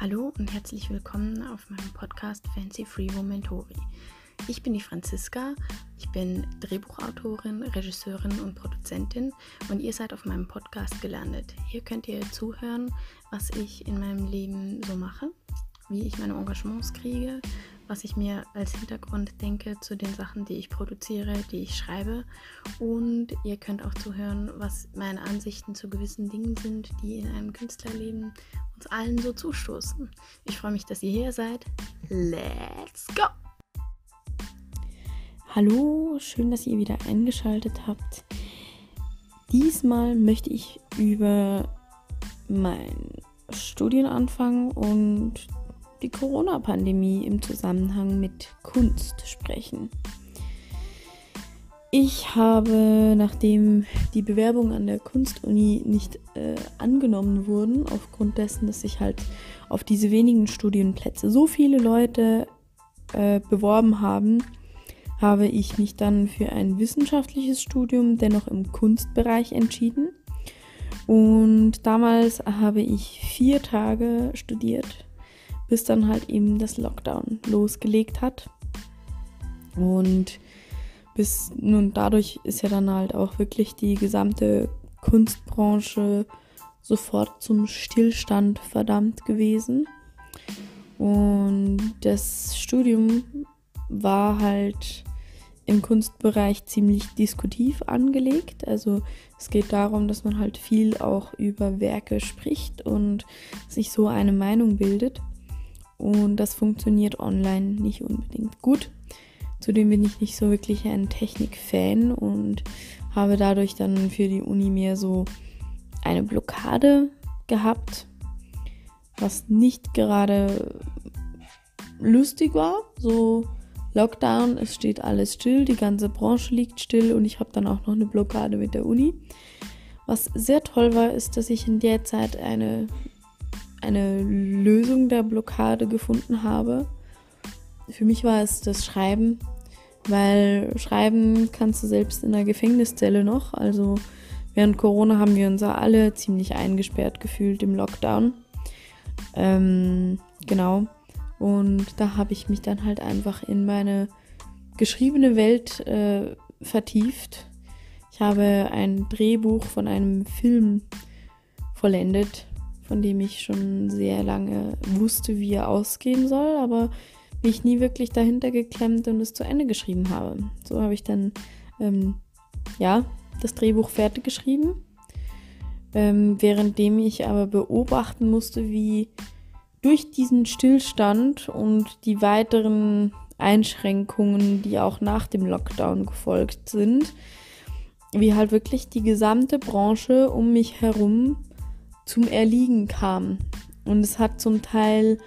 Hallo und herzlich willkommen auf meinem Podcast Fancy Free Momentori. Ich bin die Franziska, ich bin Drehbuchautorin, Regisseurin und Produzentin und ihr seid auf meinem Podcast gelandet. Hier könnt ihr zuhören, was ich in meinem Leben so mache, wie ich meine Engagements kriege, was ich mir als Hintergrund denke zu den Sachen, die ich produziere, die ich schreibe. Und ihr könnt auch zuhören, was meine Ansichten zu gewissen Dingen sind, die in einem Künstlerleben uns allen so zustoßen. Ich freue mich, dass ihr hier seid. Let's go! Hallo, schön, dass ihr wieder eingeschaltet habt. Diesmal möchte ich über mein Studienanfang und die Corona-Pandemie im Zusammenhang mit Kunst sprechen. Ich habe, nachdem die Bewerbungen an der Kunstuni nicht äh, angenommen wurden, aufgrund dessen, dass sich halt auf diese wenigen Studienplätze so viele Leute äh, beworben haben, habe ich mich dann für ein wissenschaftliches Studium dennoch im Kunstbereich entschieden. Und damals habe ich vier Tage studiert bis dann halt eben das Lockdown losgelegt hat. Und bis nun dadurch ist ja dann halt auch wirklich die gesamte Kunstbranche sofort zum Stillstand verdammt gewesen. Und das Studium war halt im Kunstbereich ziemlich diskutiv angelegt. Also es geht darum, dass man halt viel auch über Werke spricht und sich so eine Meinung bildet. Und das funktioniert online nicht unbedingt gut. Zudem bin ich nicht so wirklich ein Technik-Fan und habe dadurch dann für die Uni mehr so eine Blockade gehabt, was nicht gerade lustig war. So Lockdown, es steht alles still, die ganze Branche liegt still und ich habe dann auch noch eine Blockade mit der Uni. Was sehr toll war, ist, dass ich in der Zeit eine eine Lösung der Blockade gefunden habe. Für mich war es das Schreiben, weil Schreiben kannst du selbst in der Gefängniszelle noch. Also während Corona haben wir uns alle ziemlich eingesperrt gefühlt im Lockdown. Ähm, genau. Und da habe ich mich dann halt einfach in meine geschriebene Welt äh, vertieft. Ich habe ein Drehbuch von einem Film vollendet, von dem ich schon sehr lange wusste, wie er ausgehen soll, aber mich nie wirklich dahinter geklemmt und es zu Ende geschrieben habe. So habe ich dann ähm, ja das Drehbuch fertig geschrieben, ähm, währenddem ich aber beobachten musste, wie durch diesen Stillstand und die weiteren Einschränkungen, die auch nach dem Lockdown gefolgt sind, wie halt wirklich die gesamte Branche um mich herum zum Erliegen kam. Und es hat zum Teil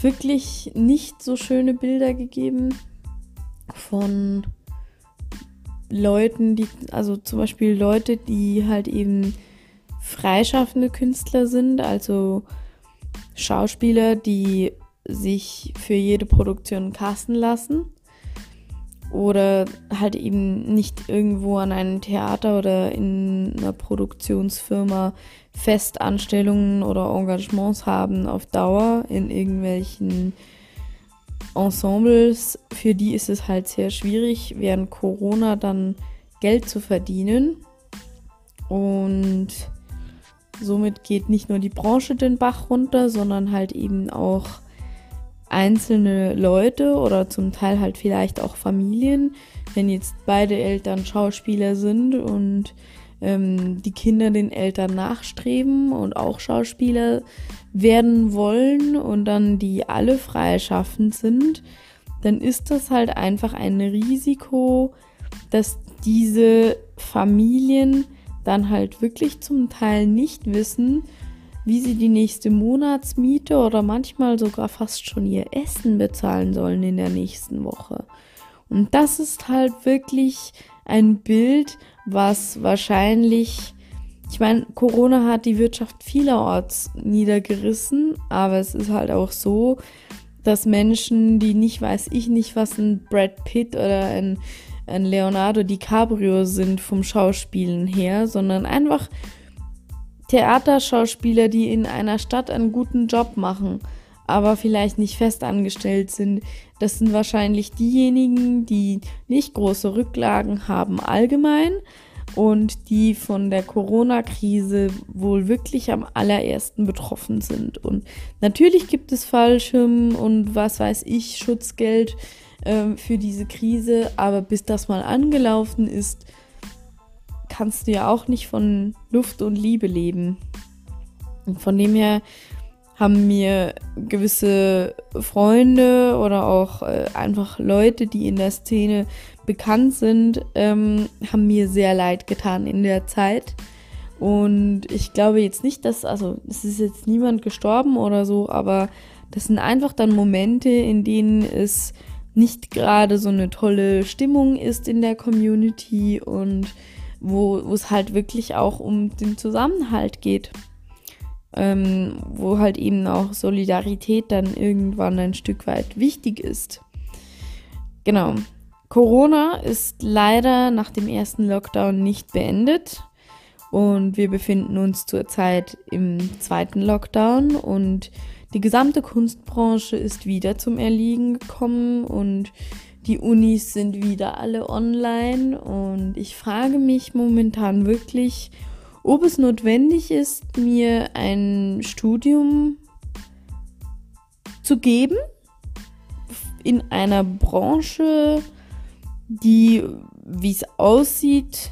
wirklich nicht so schöne Bilder gegeben von Leuten, die, also zum Beispiel Leute, die halt eben freischaffende Künstler sind, also Schauspieler, die sich für jede Produktion casten lassen oder halt eben nicht irgendwo an einem Theater oder in einer Produktionsfirma Festanstellungen oder Engagements haben auf Dauer in irgendwelchen Ensembles. Für die ist es halt sehr schwierig, während Corona dann Geld zu verdienen. Und somit geht nicht nur die Branche den Bach runter, sondern halt eben auch einzelne Leute oder zum Teil halt vielleicht auch Familien, wenn jetzt beide Eltern Schauspieler sind und ähm, die Kinder den Eltern nachstreben und auch Schauspieler werden wollen und dann die alle freischaffend sind, dann ist das halt einfach ein Risiko, dass diese Familien dann halt wirklich zum Teil nicht wissen, wie sie die nächste Monatsmiete oder manchmal sogar fast schon ihr Essen bezahlen sollen in der nächsten Woche. Und das ist halt wirklich ein Bild, was wahrscheinlich, ich meine, Corona hat die Wirtschaft vielerorts niedergerissen, aber es ist halt auch so, dass Menschen, die nicht weiß ich nicht, was ein Brad Pitt oder ein, ein Leonardo DiCaprio sind vom Schauspielen her, sondern einfach Theaterschauspieler, die in einer Stadt einen guten Job machen, aber vielleicht nicht festangestellt sind. Das sind wahrscheinlich diejenigen, die nicht große Rücklagen haben allgemein und die von der Corona-Krise wohl wirklich am allerersten betroffen sind. Und natürlich gibt es Fallschirm und was weiß ich, Schutzgeld äh, für diese Krise, aber bis das mal angelaufen ist, kannst du ja auch nicht von Luft und Liebe leben. Und von dem her haben mir gewisse Freunde oder auch äh, einfach Leute, die in der Szene bekannt sind, ähm, haben mir sehr leid getan in der Zeit. Und ich glaube jetzt nicht, dass, also es ist jetzt niemand gestorben oder so, aber das sind einfach dann Momente, in denen es nicht gerade so eine tolle Stimmung ist in der Community und wo, es halt wirklich auch um den Zusammenhalt geht ähm, wo halt eben auch Solidarität dann irgendwann ein Stück weit wichtig ist. Genau. Corona ist leider nach dem ersten Lockdown nicht beendet und wir befinden uns zurzeit im zweiten Lockdown und die gesamte Kunstbranche ist wieder zum Erliegen gekommen und die Unis sind wieder alle online und ich frage mich momentan wirklich, ob es notwendig ist, mir ein Studium zu geben in einer Branche, die, wie es aussieht,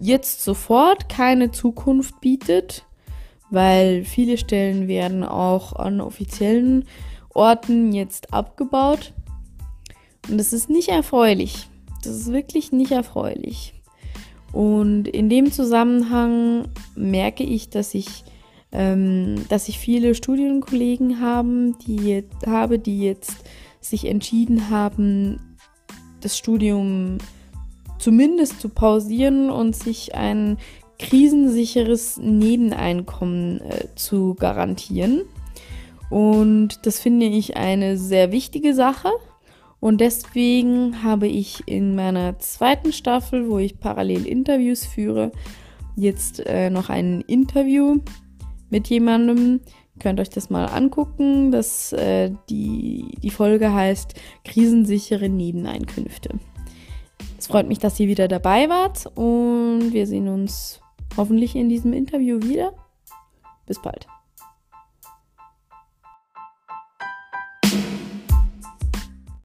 jetzt sofort keine Zukunft bietet, weil viele Stellen werden auch an offiziellen Orten jetzt abgebaut. Und das ist nicht erfreulich. Das ist wirklich nicht erfreulich. Und in dem Zusammenhang merke ich, dass ich, ähm, dass ich viele Studienkollegen haben, die habe, die jetzt sich entschieden haben, das Studium zumindest zu pausieren und sich ein krisensicheres Nebeneinkommen äh, zu garantieren. Und das finde ich eine sehr wichtige Sache. Und deswegen habe ich in meiner zweiten Staffel, wo ich parallel Interviews führe, jetzt äh, noch ein Interview mit jemandem. Könnt euch das mal angucken. Das, äh, die, die Folge heißt Krisensichere Nebeneinkünfte. Es freut mich, dass ihr wieder dabei wart und wir sehen uns hoffentlich in diesem Interview wieder. Bis bald.